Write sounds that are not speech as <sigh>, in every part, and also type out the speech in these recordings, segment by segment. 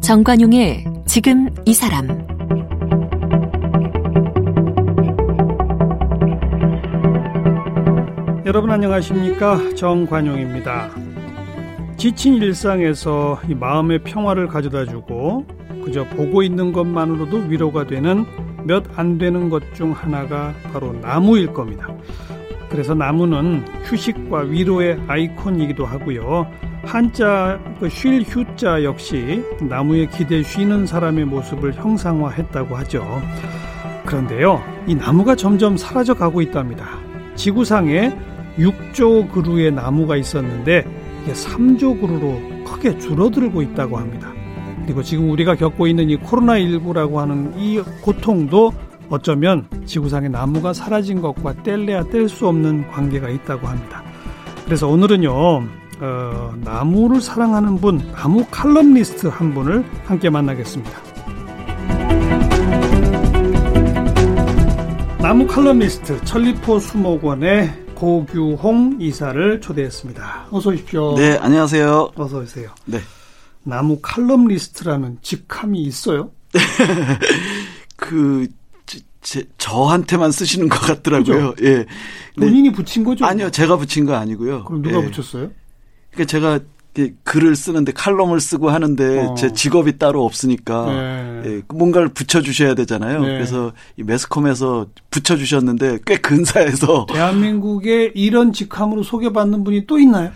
정관용의 지금 이 사람 여러분 안녕하십니까 정관용입니다. 지친 일상에서 이 마음의 평화를 가져다주고 그저 보고 있는 것만으로도 위로가 되는 몇 안 되는 것 중 하나가 바로 나무일 겁니다. 그래서 나무는 휴식과 위로의 아이콘이기도 하고요. 한자 그 쉴 휴자 역시 나무에 기대 쉬는 사람의 모습을 형상화했다고 하죠. 그런데요, 이 나무가 점점 사라져 가고 있답니다. 지구상에 6조 그루의 나무가 있었는데 이게 3조 그루로 크게 줄어들고 있다고 합니다. 그리고 지금 우리가 겪고 있는 이 코로나19라고 하는 이 고통도 어쩌면 지구상의 나무가 사라진 것과 뗄래야 뗄 수 없는 관계가 있다고 합니다. 그래서 오늘은요, 어, 나무를 사랑하는 분, 나무 칼럼니스트 한 분을 함께 만나겠습니다. 나무 칼럼니스트 천리포 수목원의 고규홍 이사를 초대했습니다. 어서 오십시오. 네, 안녕하세요. 어서 오세요. 네. 나무 칼럼니스트라는 직함이 있어요? <laughs> 그 제, 저한테만 쓰시는 것 같더라고요. 그죠? 예. 본인이 붙인 거죠? 아니요, 제가 붙인 거 아니고요. 그럼 누가 예. 붙였어요? 그러니까 제가 글을 쓰는데 칼럼을 쓰고 하는데 어. 제 직업이 따로 없으니까 네. 예, 뭔가를 붙여주셔야 되잖아요. 네. 그래서 이 매스컴에서 붙여주셨는데 꽤 근사해서 대한민국에 이런 직함으로 소개받는 분이 또 있나요?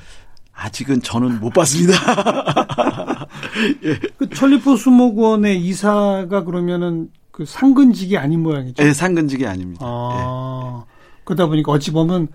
아직은 저는 못 봤습니다. <laughs> 예. 그 천리포 수목원의 이사가 그러면은 그 상근직이 아닌 모양이죠. 네, 상근직이 아닙니다. 아, 예. 그러다 보니까 어찌 보면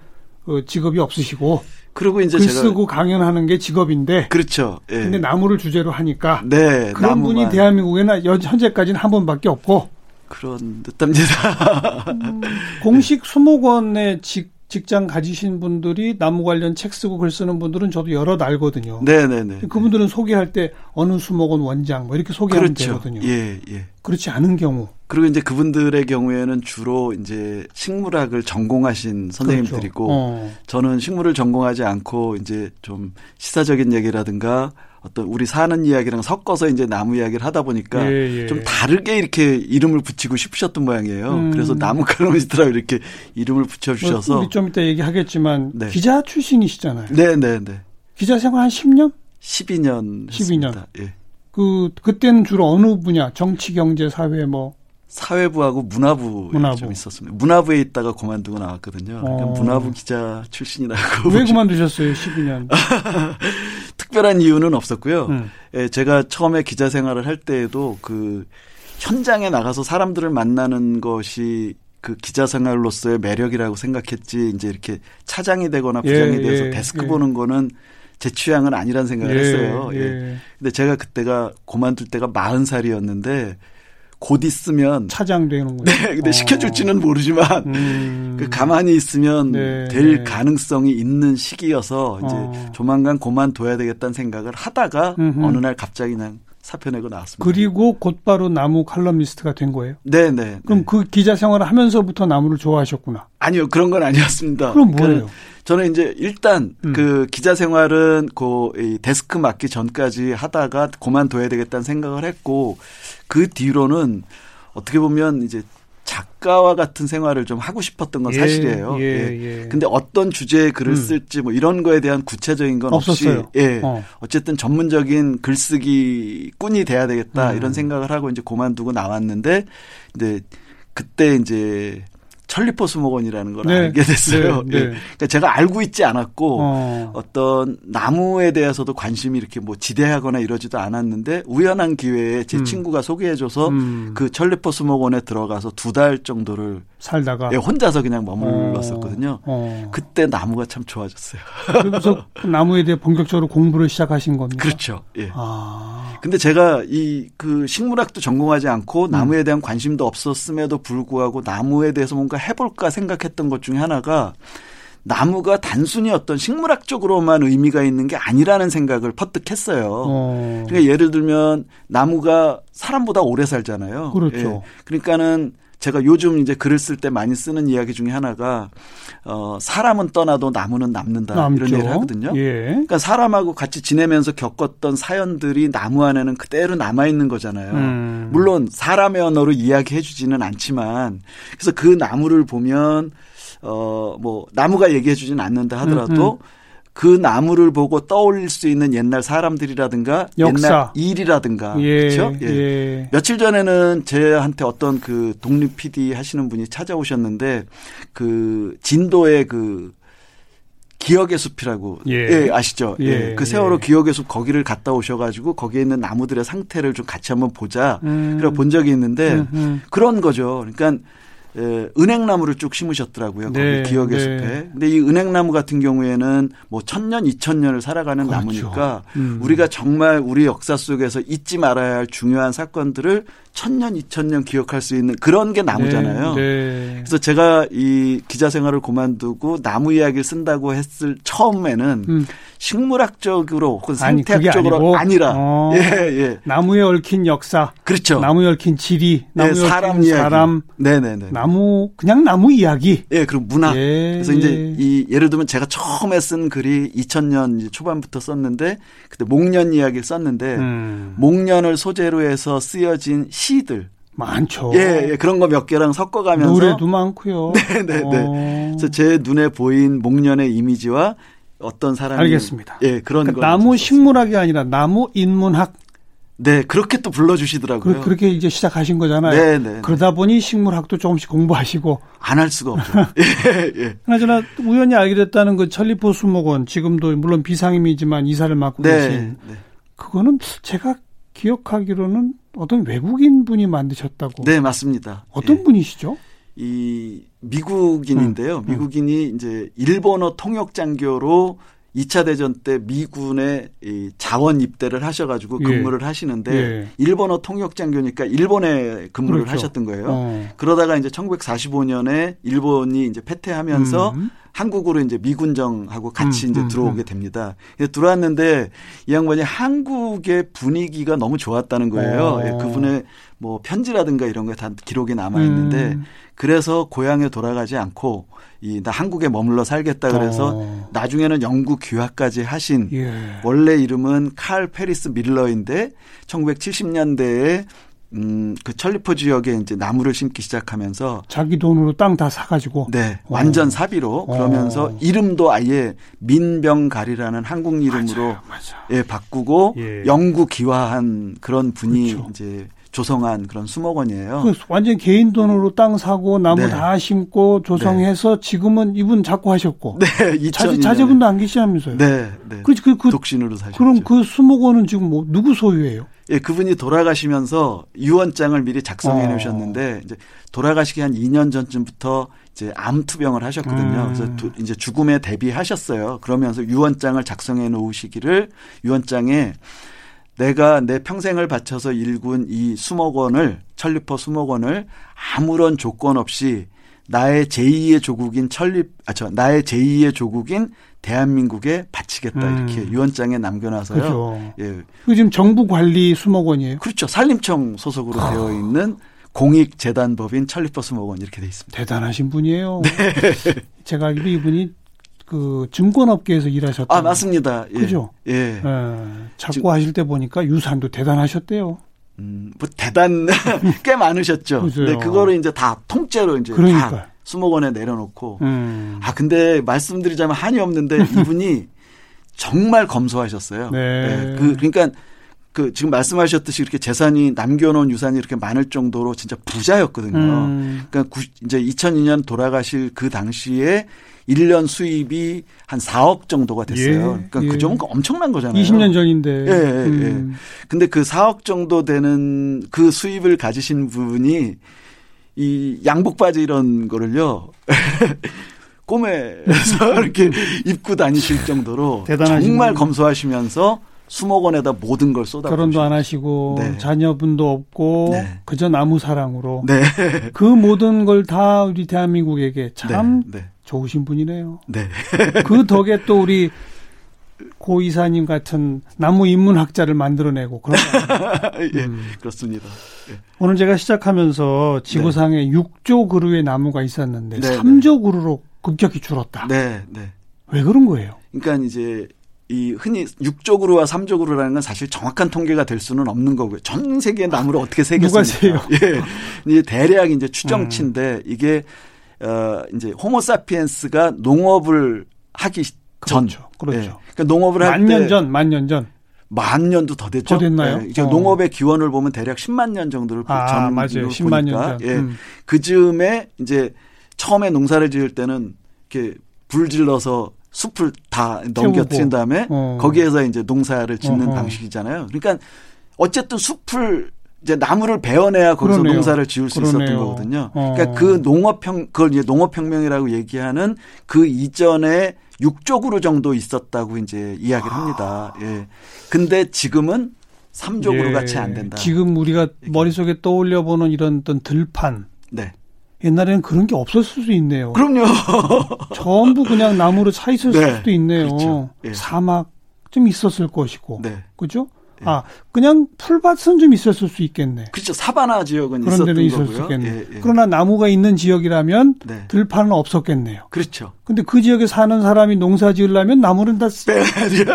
그 직업이 없으시고 그리고 이제 글 쓰고 강연하는 게 직업인데 그렇죠. 예. 근데 나무를 주제로 하니까 네, 그런 나무만. 분이 대한민국에는 현재까지는 한 번밖에 없고 그런 듯합니다. 음, 공식 수목원의 직 직장 가지신 분들이 나무 관련 책 쓰고 글 쓰는 분들은 저도 여러 알거든요. 네네네. 그분들은 소개할 때 어느 수목원 원장 뭐 이렇게 소개하면 그렇죠. 되거든요. 예, 예. 그렇지 않은 경우. 그리고 이제 그분들의 경우에는 주로 이제 식물학을 전공하신 선생님들이고 그렇죠. 어. 저는 식물을 전공하지 않고 이제 좀 시사적인 얘기라든가 어떤 우리 사는 이야기랑 섞어서 이제 나무 이야기를 하다 보니까 예, 예. 좀 다르게 이렇게 이름을 붙이고 싶으셨던 모양이에요. 음. 그래서 나무 칼럼니스트라고 이렇게 이름을 붙여주셔서 뭐 우리 좀 이따 얘기하겠지만 네. 기자 출신이시잖아요. 네, 네, 네. 기자 생활 한 10년? 12년 12년. 했습니다. 예. 그 그때는 주로 어느 분야? 정치, 경제, 사회 뭐 사회부하고 문화부에 문화부. 좀 있었습니다. 문화부에 있다가 그만두고 나왔거든요. 그러니까 어. 문화부 기자 출신이라고. 왜 그만두셨어요? 12년. <laughs> 특별한 이유는 없었고요. 음. 예, 제가 처음에 기자 생활을 할 때에도 그 현장에 나가서 사람들을 만나는 것이 그 기자 생활로서의 매력이라고 생각했지 이제 이렇게 차장이 되거나 예, 부장이 예, 돼서 예, 데스크 예. 보는 거는 제 취향은 아니란 생각을 예, 했어요. 예. 근데 제가 그때가 그만둘 때가 40살이었는데 곧 있으면 차장 되는 <laughs> 거예요. 네, 근데 어. 시켜줄지는 모르지만 음. <laughs> 그 가만히 있으면 네, 될 네. 가능성이 있는 시기여서 이제 어. 조만간 그만둬야 되겠다는 생각을 하다가 음흠. 어느 날 갑자기 그냥 사표 내고 나왔습니다. 그리고 곧바로 나무 칼럼니스트가 된 거예요? 네, 네. 그럼 네. 그 기자 생활을 하면서부터 나무를 좋아하셨구나? 아니요, 그런 건 아니었습니다. 그럼 뭐예요? 그 저는 이제 일단 음. 그 기자 생활은 그 데스크 맡기 전까지 하다가 그만둬야 되겠다는 생각을 했고 그 뒤로는 어떻게 보면 이제 작가와 같은 생활을 좀 하고 싶었던 건 예, 사실이에요. 예, 예. 예. 근데 어떤 주제의 글을 음. 쓸지 뭐 이런 거에 대한 구체적인 건 없었어요. 없이 예. 어. 어쨌든 전문적인 글쓰기 꾼이 돼야 되겠다 음. 이런 생각을 하고 이제 그만두고 나왔는데 근데 그때 이제 천리포 수목원이라는 걸 네. 알게 됐어요. 네. 네. 예. 그러니까 제가 알고 있지 않았고 어. 떤 나무에 대해서도 관심이 이렇게 뭐 지대하거나 이러지도 않았는데 우연한 기회에 제 음. 친구가 소개해줘서 음. 그 천리포 수목원에 들어가서 두 달 정도를 살다가 예, 혼자서 그냥 머물렀었거든요. 어. 어. 그때 나무가 참 좋아졌어요. <laughs> 그래서 나무에 대해 본격적으로 공부를 시작하신 겁니다. 그렇죠. 예. 아. 근데 제가 이 그 식물학도 전공하지 않고 나무에 음. 대한 관심도 없었음에도 불구하고 나무에 대해서 뭔가 해볼까 생각했던 것 중에 하나가 나무가 단순히 어떤 식물학적으로만 의미가 있는 게 아니라는 생각을 퍼뜩 했어요. 어. 그러니까 예를 들면 나무가 사람보다 오래 살잖아요. 그렇죠. 예. 그러니까는 제가 요즘 이제 글을 쓸 때 많이 쓰는 이야기 중에 하나가 어 사람은 떠나도 나무는 남는다 남죠. 이런 얘기를 하거든요. 예. 그러니까 사람하고 같이 지내면서 겪었던 사연들이 나무 안에는 그대로 남아 있는 거잖아요. 음. 물론 사람의 언어로 이야기해 주지는 않지만 그래서 그 나무를 보면 어뭐 나무가 얘기해 주지는 않는다 하더라도 음, 음. 그 나무를 보고 떠올릴 수 있는 옛날 사람들이라든가 역사. 옛날 일이라든가 예, 그렇죠? 예. 예. 며칠 전에는 제한테 어떤 그 독립 PD 하시는 분이 찾아오셨는데 그 진도의 그 기억의 숲이라고 예, 예 아시죠? 예, 예. 그 세월호 예. 기억의 숲 거기를 갔다 오셔가지고 거기에 있는 나무들의 상태를 좀 같이 한번 보자. 음. 그래 본 적이 있는데 음, 음. 그런 거죠. 그러니까 에, 은행나무를 쭉 심으셨더라고요. 네, 거기 기억의 네. 숲에. 근데 이 은행나무 같은 경우에는 뭐 천년, 이천년을 살아가는 그렇죠. 나무니까 음. 우리가 정말 우리 역사 속에서 잊지 말아야 할 중요한 사건들을 천년, 이천년 기억할 수 있는 그런 게 나무잖아요. 네, 네. 그래서 제가 이 기자 생활을 그만두고 나무 이야기를 쓴다고 했을 처음에는 음. 식물학적으로 혹은 생태학적으로 아니, 라 어, 예, 예. 나무에 얽힌 역사. 그렇죠. 나무에 얽힌 지리, 네, 나무에 네, 사람 얽힌 이야기. 사람. 네네네. 나무 그냥 나무 이야기. 예, 그리고 문학. 예. 그래서 이제 이 예를 들면 제가 처음에 쓴 글이 2000년 초반부터 썼는데 그때 목련 이야기를 썼는데 음. 목련을 소재로 해서 쓰여진 시들 많죠. 예, 예, 그런 거 몇 개랑 섞어가면서 노래도 많고요. <laughs> 네, 네, 네. 어. 그래서 제 눈에 보인 목련의 이미지와 어떤 사람이 알겠습니다. 예, 그런 그러니까 나무 식물학이 아니라 나무 인문학 네, 그렇게 또 불러주시더라고요. 그, 렇게 이제 시작하신 거잖아요. 네, 네, 네. 그러다 보니 식물학도 조금씩 공부하시고. 안 할 수가 없죠. <laughs> 예, 예. 그나저나 우연히 알게 됐다는 그 천리포 수목원, 지금도 물론 비상임이지만 이사를 맡고 네, 계신. 네. 그거는 제가 기억하기로는 어떤 외국인 분이 만드셨다고. 네, 맞습니다. 어떤 예. 분이시죠? 이 미국인인데요. 음, 음. 미국인이 이제 일본어 통역 장교로 2차 대전 때 미군의 이 자원 입대를 하셔가지고 예. 근무를 예. 하시는데 예. 일본어 통역 장교니까 일본에 근무를 그렇죠. 하셨던 거예요. 어. 그러다가 이제 1945년에 일본이 이제 패퇴하면서 음. 한국으로 이제 미군정하고 같이 음, 이제 음, 들어오게 음. 됩니다. 들어왔는데 이 양반이 한국의 분위기가 너무 좋았다는 거예요. 어. 예, 그분의 뭐 편지라든가 이런 게 다 기록이 남아 있는데 음. 그래서 고향에 돌아가지 않고 이 나 한국에 머물러 살겠다 그래서 어. 나중에는 영국 귀화까지 하신 예. 원래 이름은 칼 페리스 밀러인데 1970년대에 음, 그 천리포 지역에 이제 나무를 심기 시작하면서 자기 돈으로 땅 다 사가지고 네 어. 완전 사비로 그러면서 어. 이름도 아예 민병갈이라는 한국 이름으로 맞아요, 맞아요. 예 바꾸고 예. 영구 기화한 그런 분이 그렇죠. 이제 조성한 그런 수목원이에요. 그 완전 개인 돈으로 땅 사고 나무 네. 다 심고 조성해서 네. 지금은 이분 자꾸 하셨고. 네, 자제, 자제분도 안 계시다면서요. 네, 네. 그, 그, 그, 독신으로 사셨죠. 그럼 그 수목원은 지금 뭐 누구 소유예요? 예, 그분이 돌아가시면서 유언장을 미리 작성해 어. 놓으셨는데 이제 돌아가시기 한 2년 전쯤부터 이제 암 투병을 하셨거든요. 음. 그래서 두, 이제 죽음에 대비하셨어요. 그러면서 유언장을 작성해 놓으시기를 유언장에 내가 내 평생을 바쳐서 일군 이 수목 원을 천리포 수목 원을 아무런 조건 없이 나의 제2의 조국인 천립 아저 나의 제2의 조국인 대한민국에 바치겠다 음. 이렇게 유언장에 남겨놔서요. 그렇죠. 예. 그 지금 정부 관리 수목원이에요. 그렇죠. 산림청 소속으로 아. 되어 있는 공익재단법인 천리포 수목원 이렇게 돼 있습니다. 대단하신 분이에요. <laughs> 네. 제가 알기로 이분이 그 증권업계에서 일하셨다. 아 맞습니다. 예. 그죠? 예. 예. 자꾸 하실 때 보니까 유산도 대단하셨대요. 음, 뭐 대단 <laughs> 꽤 많으셨죠. 네, 그거를 이제 다 통째로 이제 그러니까. 다 수목원에 내려놓고. 음. 아 근데 말씀드리자면 한이 없는데 <laughs> 이분이 정말 검소하셨어요. 네. 네. 그 그러니까 그 지금 말씀하셨듯이 이렇게 재산이 남겨놓은 유산이 이렇게 많을 정도로 진짜 부자였거든요. 음. 그러니까 구, 이제 2002년 돌아가실 그 당시에 1년 수입이 한 4억 정도가 됐어요. 예, 그러니까 그 예. 그 정도가 엄청난 거잖아요. 20년 전인데. 예, 예, 음. 예. 근데 그 4억 정도 되는 그 수입을 가지신 분이 이 양복 바지 이런 거를요. <laughs> 꿈에서 <laughs> 이렇게 입고 다니실 정도로 정말 검소하시면서 수목원에다 모든 걸 쏟아. 결혼도 안 하시고 네. 자녀분도 없고 네. 그저 나무 사랑으로 네. 그 모든 걸 다 우리 대한민국에게 참 네. 네. 좋으신 분이네요. 네. 그 덕에 또 우리 고 이사님 같은 나무 인문학자를 만들어내고 그런 <laughs> 예, 음. 그렇습니다. 예. 오늘 제가 시작하면서 지구상에 네. 6조 그루의 나무가 있었는데 네, 3조 네. 그루로 급격히 줄었다. 네, 네. 왜 그런 거예요? 그러니까 이제 이 흔히 6조 그루와 3조 그루라는 건 사실 정확한 통계가 될 수는 없는 거고요. 전 세계 나무를 어떻게 세겠습니까? <laughs> 예. 이제 대략 이제 추정치인데 음. 이게 어 이제 호모사피엔스가 농업을 하기 전 그렇죠. 그렇죠. 예. 그러니까 농업을 할 때 만년 전, 만년 전. 만 년도 더 됐죠. 더 됐나요? 예. 어. 농업의 기원을 보면 대략 10만 년 정도를 아, 전 맞아요. 10만 년 전. 예. 음. 그 즈음에 이제 처음에 농사를 지을 때는 이렇게 불 질러서 숲을 다 넘겨뜨린 다음에 어. 거기에서 이제 농사를 짓는 어허. 방식이잖아요. 그러니까 어쨌든 숲을 이제 나무를 베어내야 거기서 그러네요. 농사를 지을 수 그러네요. 있었던 거거든요. 어. 그러니까 그 농업혁 그걸 이제 농업혁명이라고 얘기하는 그 이전에 육족으로 정도 있었다고 이제 이야기를 합니다. 예. 근데 지금은 삼족으로 예. 같이 안 된다. 지금 우리가 머릿속에 떠올려 보는 이런 어떤 들판. 네. 옛날에는 그런 게 없었을 수도 있네요. 그럼요. 전부 그냥 나무로 차 있을 네. 수도 있네요. 그렇죠. 예. 사막 좀 있었을 것이고. 네. 그죠? 예. 아, 그냥 풀밭은 좀 있었을 수 있겠네. 그렇죠. 사바나 지역은 그런 데는 있을 수 있겠네. 예, 예. 그러나 나무가 있는 지역이라면 네. 들판은 없었겠네요. 그렇죠. 근데 그 지역에 사는 사람이 농사 지으려면 나무는 다 빼야지. <laughs>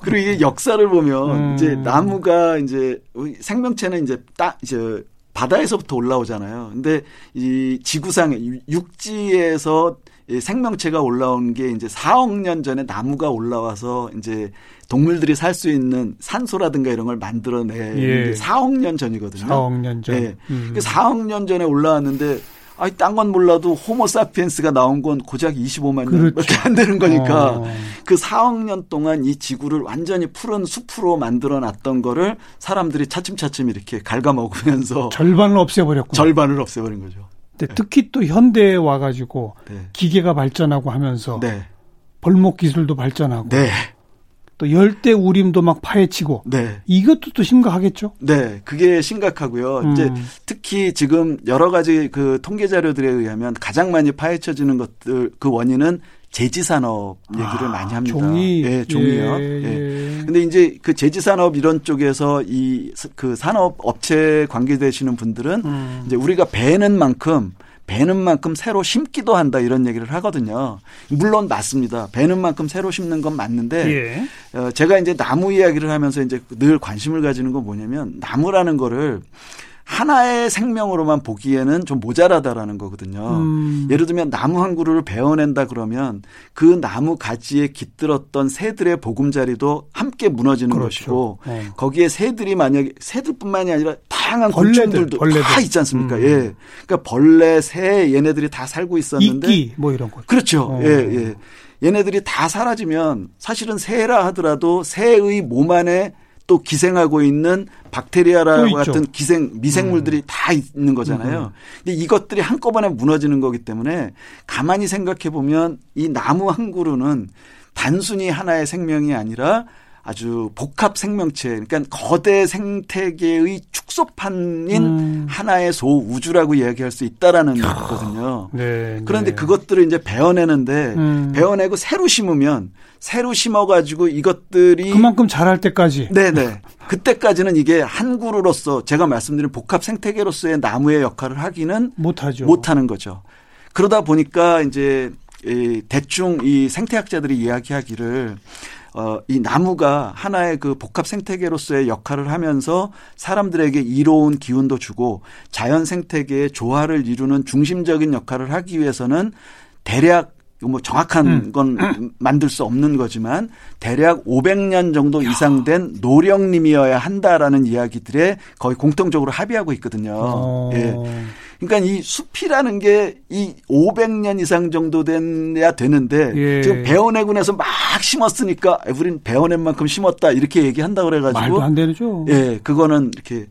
그리고 이게 역사를 보면 음. 이제 나무가 이제 생명체는 이제 딱 이제 바다에서부터 올라오잖아요. 근데 이 지구상에 육지에서 생명체가 올라온 게 이제 4억 년 전에 나무가 올라와서 이제 동물들이 살 수 있는 산소라든가 이런 걸 만들어내 예. 4억 년 전이거든요. 4억 년 전. 예. 음. 4억 년 전에 올라왔는데 아니 딴 건 몰라도 호모사피엔스가 나온 건 고작 25만 그렇죠. 년밖에 안 되는 거니까 어. 그 4억 년 동안 이 지구를 완전히 푸른 숲으로 만들어 놨던 거를 사람들이 차츰차츰 이렇게 갉아먹으면서 <laughs> 절반을 없애버렸고 절반을 없애버린 거죠. 네. 특히 또 현대에 와가지고 네. 기계가 발전하고 하면서 네. 벌목 기술도 발전하고 네. 또 열대 우림도 막 파헤치고 네. 이것도 또 심각하겠죠? 네, 그게 심각하고요. 음. 이제 특히 지금 여러 가지 그 통계 자료들에 의하면 가장 많이 파헤쳐지는 것들 그 원인은 제지 산업 얘기를 아, 많이 합니다. 종이, 예, 종이요. 예, 예. 근데 이제 그 제지 산업 이런 쪽에서 이 그 산업 업체 관계되시는 분들은 음. 이제 우리가 배는 만큼 배는 만큼 새로 심기도 한다 이런 얘기를 하거든요. 물론 맞습니다. 배는 만큼 새로 심는 건 맞는데 예. 어, 제가 이제 나무 이야기를 하면서 이제 늘 관심을 가지는 건 뭐냐면 나무라는 거를 하나의 생명으로만 보기에는 좀 모자라다라는 거거든요. 음. 예를 들면 나무 한 그루를 베어낸다 그러면 그 나무 가지에 깃들었던 새들의 보금자리도 함께 무너지는 그렇죠. 것이고 어. 거기에 새들이 만약에 새들뿐만이 아니라 다양한 벌레들, 곤충들도 벌레들. 다 있지 않습니까? 음. 예. 그러니까 벌레, 새 얘네들이 다 살고 있었는데 이끼 뭐 이런 거. 그렇죠. 어. 예, 예. 얘네들이 다 사라지면 사실은 새라 하더라도 새의 몸 안에 또 기생하고 있는 박테리아라고 같은 기생 미생물들이 음. 다 있는 거잖아요. 음. 근데 이것들이 한꺼번에 무너지는 거기 때문에 가만히 생각해 보면 이 나무 한 그루는 단순히 하나의 생명이 아니라 아주 복합 생명체, 그러니까 거대 생태계의 축소판인 음. 하나의 소 우주라고 이야기할 수 있다라는 거거든요. 네, 그런데 네. 그것들을 이제 베어내는데 음. 베어내고 새로 심으면 새로 심어가지고 이것들이 그만큼 자랄 때까지. 네네. 그때까지는 이게 한 그루로서 제가 말씀드린 복합 생태계로서의 나무의 역할을 하기는 못하죠. 못하는 거죠. 그러다 보니까 이제 대충 이 생태학자들이 이야기하기를 어, 이 나무가 하나의 그 복합 생태계로서의 역할을 하면서 사람들에게 이로운 기운도 주고 자연 생태계의 조화를 이루는 중심적인 역할을 하기 위해서는 대략 뭐 정확한 음. 건 만들 수 없는 거지만 대략 500년 정도 이상 된 노령님이어야 한다라는 이야기들에 거의 공통적으로 합의하고 있거든요. 어. 예. 그러니까 이 숲이라는 게 이 500년 이상 정도 돼야 되는데 예. 지금 배원해군 에서 막 심었으니까 우린 배원해 만큼 심었다 이렇게 얘기한다 그래가지고 말도 안 되죠. 예, 그거는 이렇게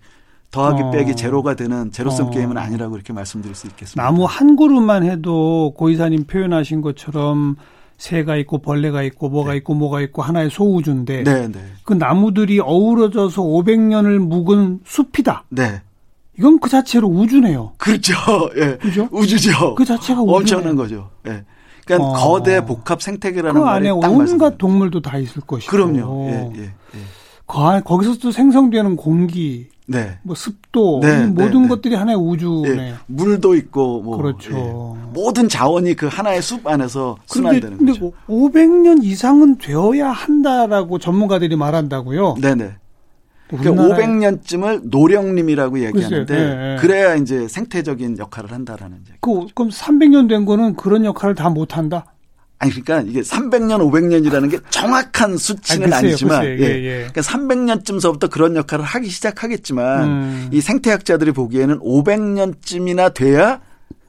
더하기 어. 빼기 제로가 되는 제로섬 어. 게임은 아니라고 이렇게 말씀드릴 수 있겠습니다. 나무 한 그루만 해도 고 이사님 표현하신 것처럼 새가 있고 벌레가 있고 뭐가 네. 있고 뭐가 있고 하나의 소우주인데 네, 네. 그 나무들이 어우러져서 500년을 묵은 숲이다. 네. 이건 그 자체로 우주네요. 그렇죠. <laughs> 예. 그죠? 우주죠. 그 자체가 우주. 엄청난 거죠. 예. 그러니까 어. 거대 복합 생태계라는 그 말이 안에 딱 온갖. 동물도 다 있을 것이고. 그럼요. 예, 예, 예. 거- 거기서 또 생성되는 공기, 네. 뭐 습도, 네, 이 네, 모든 네. 것들이 하나의 우주네. 예, 물도 있고 뭐 그렇죠. 예. 모든 자원이 그 하나의 숲 안에서 순환되는 근데 거죠. 500년 이상은 되어야 한다라고 전문가들이 말한다고요. 네네. 우리나라에- 그러니까 500년쯤을 노령림이라고 얘기하는데. 예, 예. 그래야 이제 생태적인 역할을 한다라는 얘기. 그, 그럼 300년 된 거는 그런 역할을 다 못 한다? 아니 그러니까 이게 300년, 500년이라는 게 정확한 수치는 아니, 글쎄요. 예, 예. 예. 그러니까 300년쯤서부터 그런 역할을 하기 시작하겠지만 음. 이 생태학자들이 보기에는 500년쯤이나 돼야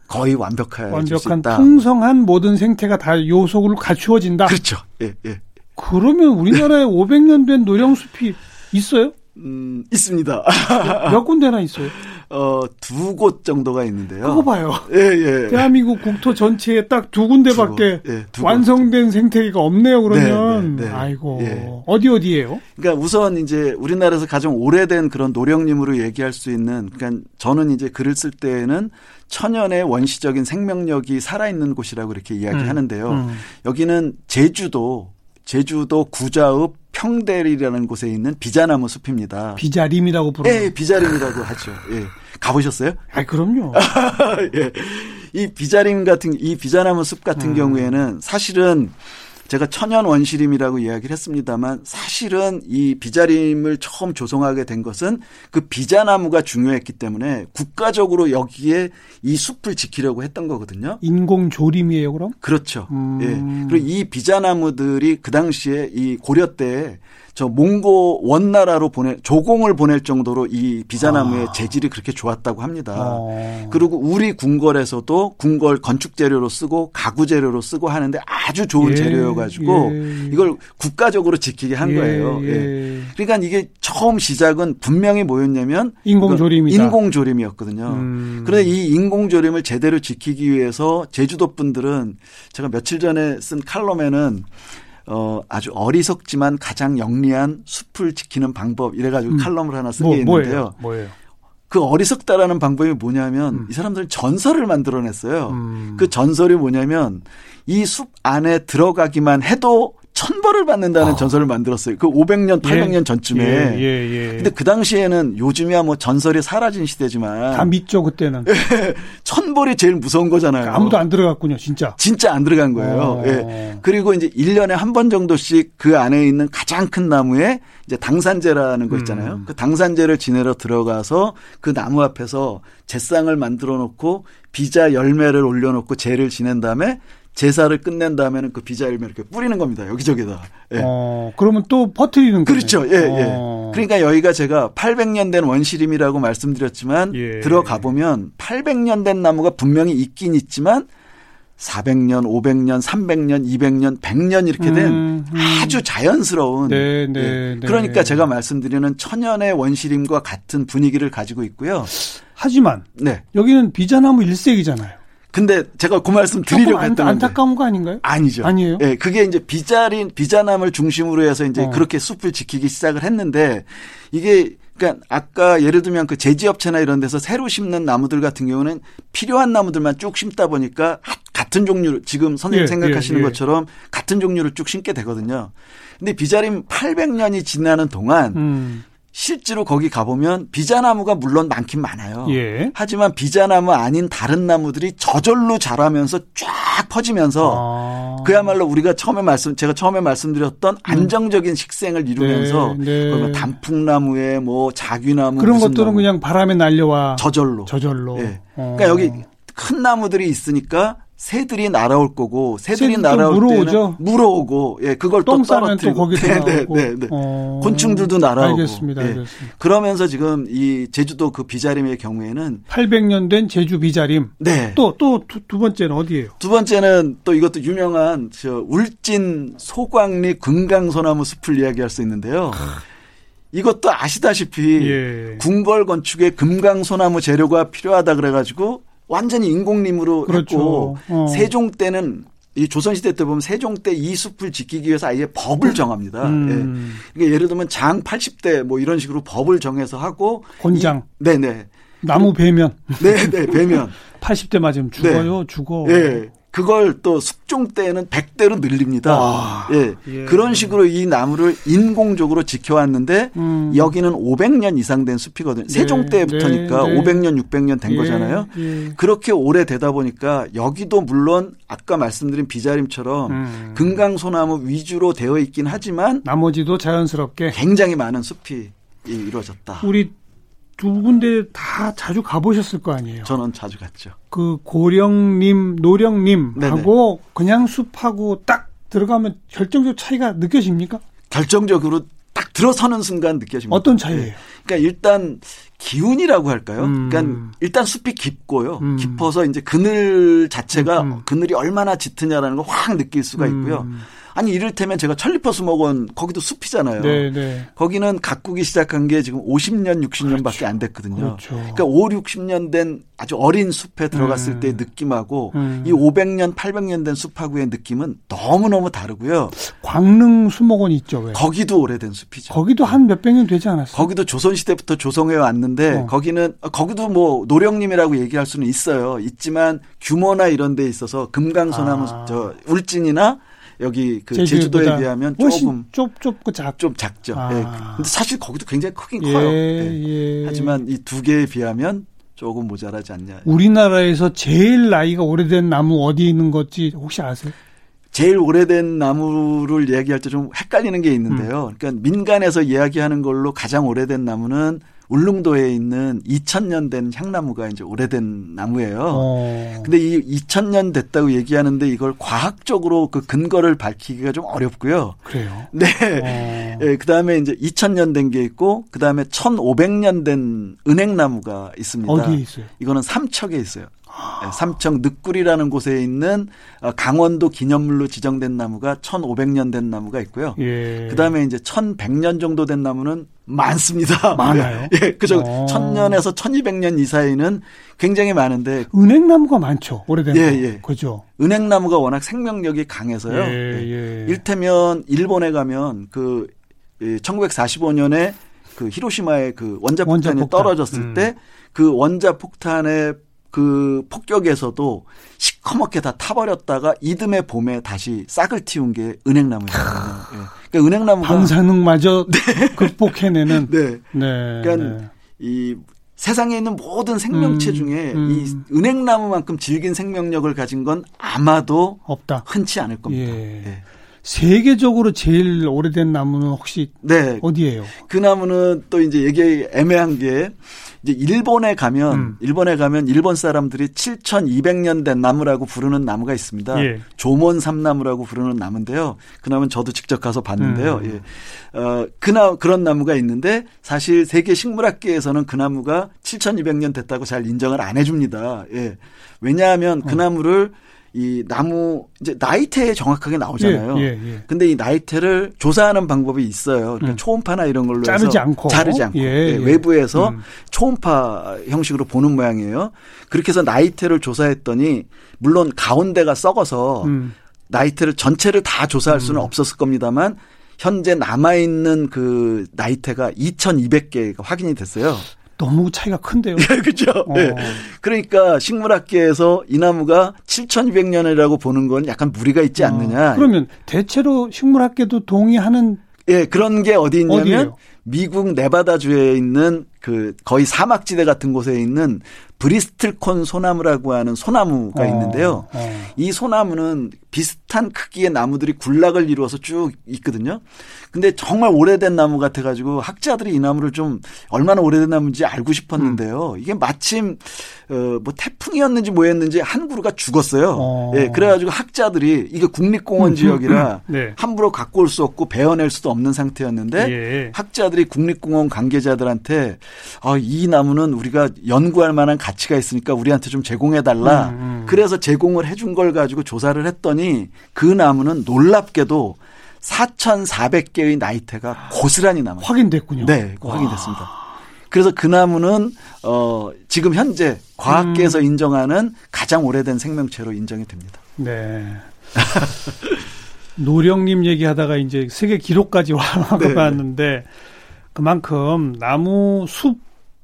거의 완벽한 있다. 풍성한 모든 생태가 다 요소로 갖추어진다. 그렇죠. 예, 예. 그러면 우리나라에 500년 된 노령 숲이 있어요? 음, 있습니다. 몇 군데나 있어요? <laughs> 어, 두 곳 정도가 있는데요. 그거 봐요. 예, 예. 대한민국 국토 전체에 딱 두 군데밖에 두 곳, 예, 두 곳. 완성된 생태계가 없네요. 그러면 네, 네, 네. 아이고 예. 어디 어디예요? 그러니까 우선 이제 우리나라에서 가장 오래된 그런 노령림으로 얘기할 수 있는 그러니까 저는 이제 글을 쓸 때에는 천연의 원시적인 생명력이 살아있는 곳이라고 이렇게 이야기하는데요. 음. 여기는 제주도 제주도 구자읍 평대리라는 곳에 있는 비자나무 숲입니다. 비자림이라고 부르는. 예, 비자림이라고 하죠. 예. 가보셨어요? <laughs> 아 그럼요. <laughs> 예. 이 비자림 같은 이 비자나무 숲 같은 음. 경우에는 사실은 제가 천연 원시림이라고 이야기를 했습니다만 사실은 이 비자림을 처음 조성하게 된 것은 그 비자나무가 중요했기 때문에 국가적으로 여기에 이 숲을 지키려고 했던 거거든요. 인공 조림이에요 그럼? 그렇죠. 음. 예. 그리고 이 비자나무들이 그 당시에 이 고려 때저 몽고 원나라로 보내 조공을 보낼 정도로 이 비자나무의 아. 재질이 그렇게 좋았다고 합니다. 어. 그리고 우리 궁궐에서도 궁궐 건축 재료로 쓰고 가구 재료로 쓰고 하는데 아주 좋은 예, 재료 여가지고 예. 이걸 국가적으로 지키게 한 예, 거예요. 예. 예. 그러니까 이게 처음 시작은 분명히 뭐였냐면 인공조림이다. 인공조림이었거든요. 음. 그런데 이 인공조림을 제대로 지키기 위해서 제주도 분들은 제가 며칠 전에 쓴 칼럼에는 어, 아주 어리석지만 가장 영리한 숲을 지키는 방법 이래가지고 음. 칼럼을 하나 쓴 뭐, 게 있는데요. 뭐예요? 뭐예요? 그 어리석다라는 방법이 뭐냐면 음. 이 사람들은 전설을 만들어냈어요. 음. 그 전설이 뭐냐면 이 숲 안에 들어가기만 해도 천벌을 받는다는 아. 전설을 만들었어요. 그 500년, 800년 전쯤에. 예, 예, 예. 근데 그 당시에는 요즘이야 뭐 전설이 사라진 시대지만 다 믿죠 그때는. 천벌이 제일 무서운 거잖아요. 아무도 안 들어갔군요 진짜. 진짜 안 들어간 거예요. 어. 예. 그리고 이제 1년에 한 번 정도씩 그 안에 있는 가장 큰 나무에 이제 당산제라는 거 있잖아요. 음. 그 당산제를 지내러 들어가서 그 나무 앞에서 제상을 만들어 놓고 비자 열매를 올려 놓고 제를 지낸 다음에 제사를 끝낸 다음에는 그 비자 열매 를 이렇게 뿌리는 겁니다. 여기저기다. 예. 어 그러면 또 퍼트리는 거네요. 그렇죠. 예, 예. 어. 그러니까 여기가 제가 800년 된 원시림이라고 말씀드렸지만 예. 들어가 보면 800년 된 나무가 분명히 있긴 있지만 400년, 500년, 300년, 200년, 100년 이렇게 된 음, 음. 아주 자연스러운 네, 네, 예. 네. 그러니까 제가 말씀드리는 천연의 원시림과 같은 분위기를 가지고 있고요. 하지만 네. 여기는 비자나무 일색이잖아요. 근데 제가 그 말씀 드리려고 안, 했던 건데 안타까운 거 아닌가요? 아니죠. 아니에요? 예, 그게 이제 비자린 비자남을 중심으로 해서 이제 어. 그렇게 숲을 지키기 시작을 했는데 이게 그러니까 아까 예를 들면 그 제지업체나 이런 데서 새로 심는 나무들 같은 경우는 필요한 나무들만 쭉 심다 보니까 하- 같은 종류 지금 선생님 예, 생각하시는 예, 예. 것처럼 같은 종류를 쭉 심게 되거든요. 근데 비자림 800년이 지나는 동안 음. 실제로 거기 가보면 비자나무가 물론 많긴 많아요. 예. 하지만 비자나무 아닌 다른 나무들이 저절로 자라면서 쫙 퍼지면서 아. 그야말로 우리가 처음에 말씀 제가 처음에 말씀드렸던 안정적인 식생을 이루면서 음. 네, 네. 단풍나무에 뭐 자귀나무 그런 것들은 나무, 그냥 바람에 날려와 저절로. 저절로. 예. 어. 그러니까 여기 큰 나무들이 있으니까 새들이 날아올 거고 새들이 날아올 물어오죠? 때는 물어오고 예 그걸 똥또 떨어뜨리고 거기서 네. 네, 네, 네. 어. 곤충들도 날아오고 알겠습니다. 예. 알겠습니다. 그러면서 지금 이 제주도 그 비자림의 경우에는 800년 된 제주 비자림. 네. 또또두 번째는 어디예요? 두 번째는 또 이것도 유명한 저 울진 소광리 금강소나무 숲을 이야기할 수 있는데요. 이것도 아시다시피 예. 궁궐 건축에 금강소나무 재료가 필요하다 그래가지고 완전히 인공림으로 그렇죠. 했고 어. 세종 때는 이 조선시대 때 보면 세종 때 이 숲을 지키기 위해서 아예 법을 정합니다. 음. 예. 그러니까 예를 들면 장 80대 뭐 이런 식으로 법을 정해서 하고 곤장. 이- 네네 나무 배면 네네 배면 <laughs> 80대 맞으면 죽어요, 죽어. 예. 그걸 또 숙종 때는 100대로 늘립니다. 아, 예. 예. 그런 식으로 이 나무를 인공적으로 지켜왔는데 음. 여기는 500년 이상 된 숲이거든요. 세종 네, 때부터니까 네, 네. 500년, 600년 된 예, 거잖아요. 예. 그렇게 오래 되다 보니까 여기도 물론 아까 말씀드린 비자림처럼 음. 금강소나무 위주로 되어 있긴 하지만 나머지도 자연스럽게 굉장히 많은 숲이 이- 이루어졌다. 우리 두 군데 다 자주 가보셨을 거 아니에요. 저는 자주 갔죠. 그 고령님, 노령님하고 그냥 숲하고 딱 들어가면 결정적 차이가 느껴집니까? 결정적으로 딱 들어서는 순간 느껴집니다. 어떤 차이예요? 그러니까 일단 기운이라고 할까요? 음. 그러니까 일단 숲이 깊고요. 음. 깊어서 이제 그늘 자체가 음, 음. 그늘이 얼마나 짙으냐라는 걸 확 느낄 수가 있고요. 음. 아니 이를테면 제가 천리퍼 수목원 거기도 숲이잖아요. 네, 네. 거기는 가꾸기 시작한 게 지금 50년, 60년밖에 그렇죠. 안 됐거든요. 그렇죠. 그러니까 5, 60년 된 아주 어린 숲에 들어갔을 음. 때의 느낌하고 음. 이 500년, 800년 된 숲하고의 느낌은 너무 너무 다르고요. 광릉 수목원 있죠, 왜? 거기도 오래된 숲이죠. 거기도 한 몇백 년 되지 않았어요? 거기도 조선 시대부터 조성해 왔는데 어. 거기는 어, 거기도 뭐 노령님이라고 얘기할 수는 있어요. 있지만 규모나 이런 데 있어서 금강소나무 아. 저 울진이나 여기 그 제주도에 비하면 조금 좁, 좁고 작. 좀 작죠. 아. 예. 근데 사실 거기도 굉장히 크긴 예, 커요. 예. 예. 하지만 이 두 개에 비하면 조금 모자라지 않냐. 우리나라에서 제일 나이가 오래된 나무 어디 있는 건지 혹시 아세요? 제일 오래된 나무를 이야기할 때 좀 헷갈리는 게 있는데요. 그러니까 민간에서 이야기하는 걸로 가장 오래된 나무는 울릉도에 있는 2000년 된 향나무가 이제 오래된 나무예요. 어. 근데 이 2000년 됐다고 얘기하는데 이걸 과학적으로 그 근거를 밝히기가 좀 어렵고요. 그래요. 네. 어. 예, 그 다음에 이제 2000년 된 게 있고, 그 다음에 1500년 된 은행나무가 있습니다. 어디에 있어요? 이거는 삼척에 있어요. 예, 삼척 늑굴이라는 곳에 있는 어, 강원도 기념물로 지정된 나무가 1500년 된 나무가 있고요. 예. 그 다음에 이제 1100년 정도 된 나무는 많습니다. <laughs> 많아요? <laughs> 예, 그죠. 어. 1000년에서 1200년 이 사이는 굉장히 많은데 은행나무가 많죠. 오래된 예, 거. 예. 그죠. 은행나무가 워낙 생명력이 강해서요. 예, 예. 예. 일테면 일본에 가면 그 1945년에 그 히로시마의 그 원자 폭탄이 원자폭탄. 떨어졌을 음. 때그 원자 폭탄의 그 폭격에서도 시커멓게 다 타버렸다가 이듬해 봄에 다시 싹을 틔운 게 은행나무였거든요. 예. 그러니까 은행나무가 방사능마저 극복해내는. 네. 네. 그러니까 네. 이 세상에 있는 모든 생명체 음, 중에 음. 이 은행나무만큼 질긴 생명력을 가진 건 아마도 없다. 흔치 않을 겁니다. 예. 예. 세계적으로 제일 오래된 나무는 혹시 네. 어디예요? 그 나무는 또 이제 얘기 애매한 게 이제 일본에 가면 음. 일본에 가면 일본 사람들이 7,200년 된 나무라고 부르는 나무가 있습니다. 예. 조몬 삼나무라고 부르는 나무인데요. 그 나무는 저도 직접 가서 봤는데요. 음. 예. 어, 그나 그런 나무가 있는데 사실 세계 식물학계에서는 그 나무가 7,200년 됐다고 잘 인정을 안 해줍니다. 예. 왜냐하면 어. 그 나무를 이 나무 이제 나이테에 정확하게 나오잖아요. 예, 예, 예. 근데 이 나이테를 조사하는 방법이 있어요. 그러니까 음. 초음파나 이런 걸로 자르지 해서 않고. 자르지 않고 예, 예, 예. 외부에서 음. 초음파 형식으로 보는 모양이에요. 그렇게 해서 나이테를 조사했더니 물론 가운데가 썩어서 음. 나이테를 전체를 다 조사할 수는 없었을 겁니다만 현재 남아 있는 그 나이테가 2,200개가 확인이 됐어요. 너무 차이가 큰데요. <laughs> 그렇죠. 어. 네. 그러니까 식물학계에서 이 나무가 7,200년이라고 보는 건 약간 무리가 있지 않느냐. 어, 그러면 대체로 식물학계도 동의하는 예, 그런 게 어디 있냐면 어디예요? 미국 네바다주에 있는 그 거의 사막지대 같은 곳에 있는 브리스틀콘 소나무라고 하는 소나무가 어, 있는데요. 어. 이 소나무는 비슷한 크기의 나무들이 군락을 이루어서 쭉 있거든요. 근데 정말 오래된 나무 같아가지고 학자들이 이 나무를 좀 얼마나 오래된 나무인지 알고 싶었는데요. 이게 마침 어뭐 태풍이었는지 뭐였는지 한 그루가 죽었어요. 어. 예, 그래가지고 학자들이 이게 국립공원 지역이라 <laughs> 네. 함부로 갖고 올 수 없고 베어낼 수도 없는 상태였는데 예. 학자 들이 국립공원 관계자들한테 아, 이 나무는 우리가 연구할 만한 가치가 있으니까 우리한테 좀 제공해 달라. 음, 음. 그래서 제공을 해준 걸 가지고 조사를 했더니 그 나무는 놀랍게도 4,400개의 나이테가 고스란히 남아요. 확인됐군요. 네, 확인됐습니다. 그래서 그 나무는 어 지금 현재 과학계에서 음. 인정하는 가장 오래된 생명체로 인정이 됩니다. 네. 노령님 얘기하다가 이제 세계 기록까지 <laughs> 네. 와봤는데 그만큼 나무 숲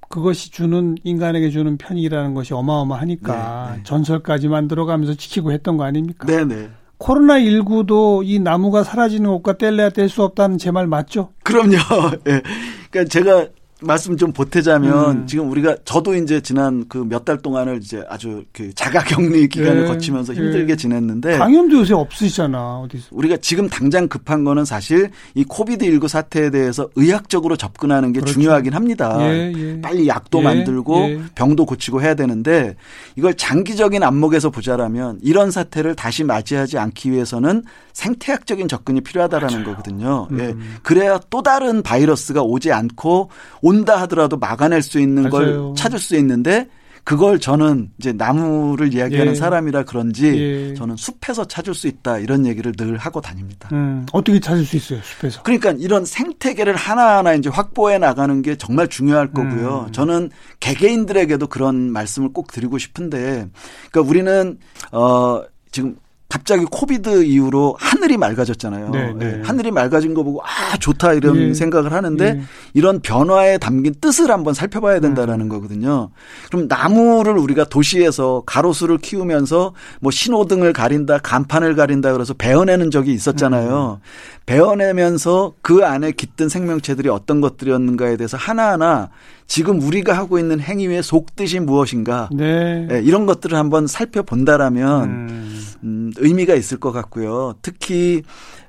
그것이 주는 인간에게 주는 편익이라는 것이 어마어마하니까 네, 네. 전설까지 만들어가면서 지키고 했던 거 아닙니까? 네, 네. 코로나 19도 이 나무가 사라지는 것과 뗄래야 뗄 수 없다는 제 말 맞죠? 그럼요. <laughs> 예. 그러니까 제가 말씀 좀 보태자면 음. 지금 우리가 저도 이제 지난 그 몇 달 동안을 이제 아주 그 자가 격리 기간을 예. 거치면서 힘들게 예. 지냈는데 강연도 요새 없으시잖아 어디서 우리가 지금 당장 급한 거는 사실 이 코비드 19 사태에 대해서 의학적으로 접근하는 게 그렇죠. 중요하긴 합니다. 예, 예. 빨리 약도 예, 만들고 예. 병도 고치고 해야 되는데 이걸 장기적인 안목에서 보자라면 이런 사태를 다시 맞이하지 않기 위해서는 생태학적인 접근이 필요하다라는 맞아요. 거거든요. 음. 예. 그래야 또 다른 바이러스가 오지 않고 온다 하더라도 막아낼 수 있는 맞아요. 걸 찾을 수 있는데 그걸 저는 이제 나무를 이야기하는 예. 사람이라 그런지 예. 저는 숲에서 찾을 수 있다 이런 얘기를 늘 하고 다닙니다. 음, 어떻게 찾을 수 있어요, 숲에서? 그러니까 이런 생태계를 하나하나 이제 확보해 나가는 게 정말 중요할 거고요. 음. 저는 개개인들에게도 그런 말씀을 꼭 드리고 싶은데, 그러니까 우리는 어 지금 갑자기 코비드 이후로 하늘이 맑아졌잖아요. 네, 네. 네. 하늘이 맑아진 거 보고 아 좋다 이런 예. 생각을 하는데 예. 이런 변화에 담긴 뜻을 한번 살펴봐야 된다라는 음. 거거든요. 그럼 나무를 우리가 도시에서 가로수를 키우면서 뭐 신호등을 가린다, 간판을 가린다 그래서 베어내는 적이 있었잖아요. 음. 베어내면서 그 안에 깃든 생명체들이 어떤 것들이었는가에 대해서 하나하나 지금 우리가 하고 있는 행위의 속뜻이 무엇인가 네. 네, 이런 것들을 한번 살펴본다라면 음. 음, 의미가 있을 것 같고요. 특히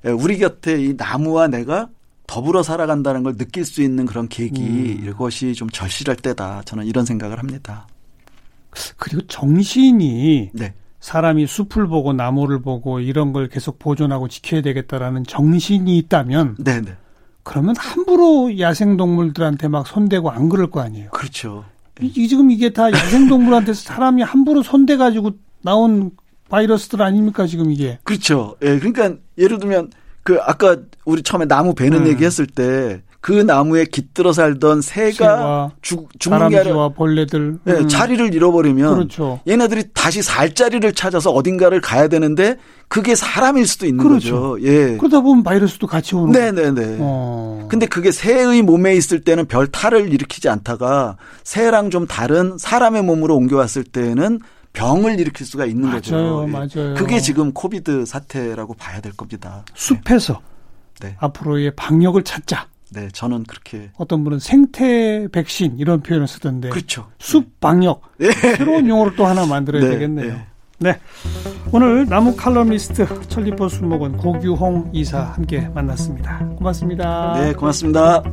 우리 곁에 이 나무와 내가 더불어 살아간다는 걸 느낄 수 있는 그런 계기 음. 이것이 좀 절실할 때다. 저는 이런 생각을 합니다. 그리고 정신이 네. 사람이 숲을 보고 나무를 보고 이런 걸 계속 보존하고 지켜야 되겠다라는 정신이 있다면 네네. 네. 그러면 함부로 야생 동물들한테 막 손대고 안 그럴 거 아니에요. 그렇죠. 이, 지금 이게 다 야생 동물한테 사람이 함부로 손대 가지고 나온 바이러스들 아닙니까 지금 이게? 그렇죠. 예, 그러니까 예를 들면 그 아까 우리 처음에 나무 베는 음. 얘기했을 때 그 나무에 깃들어 살던 새가 죽, 죽는 게 아니라 벌레들 네, 음. 자리를 잃어버리면 그렇죠. 얘네들이 다시 살 자리를 찾아서 어딘가를 가야 되는데 그게 사람일 수도 있는 그렇죠. 거죠. 예. 그러다 보면 바이러스도 같이 오는 네네네. 어. 근데 그게 새의 몸에 있을 때는 별 탈을 일으키지 않다가 새랑 좀 다른 사람의 몸으로 옮겨왔을 때는 병을 일으킬 수가 있는 맞아요, 거죠. 예. 맞아요. 그게 지금 코비드 사태라고 봐야 될 겁니다. 숲에서 네. 앞으로의 방역을 찾자. 네, 저는 그렇게 어떤 분은 생태 백신 이런 표현을 쓰던데. 그렇죠. 숲 방역 네. 새로운 용어를 또 하나 만들어야 네, 되겠네요. 네. 네. 오늘 나무 칼럼니스트 천리포 수목원 고규홍 이사 함께 만났습니다. 고맙습니다. 네, 고맙습니다.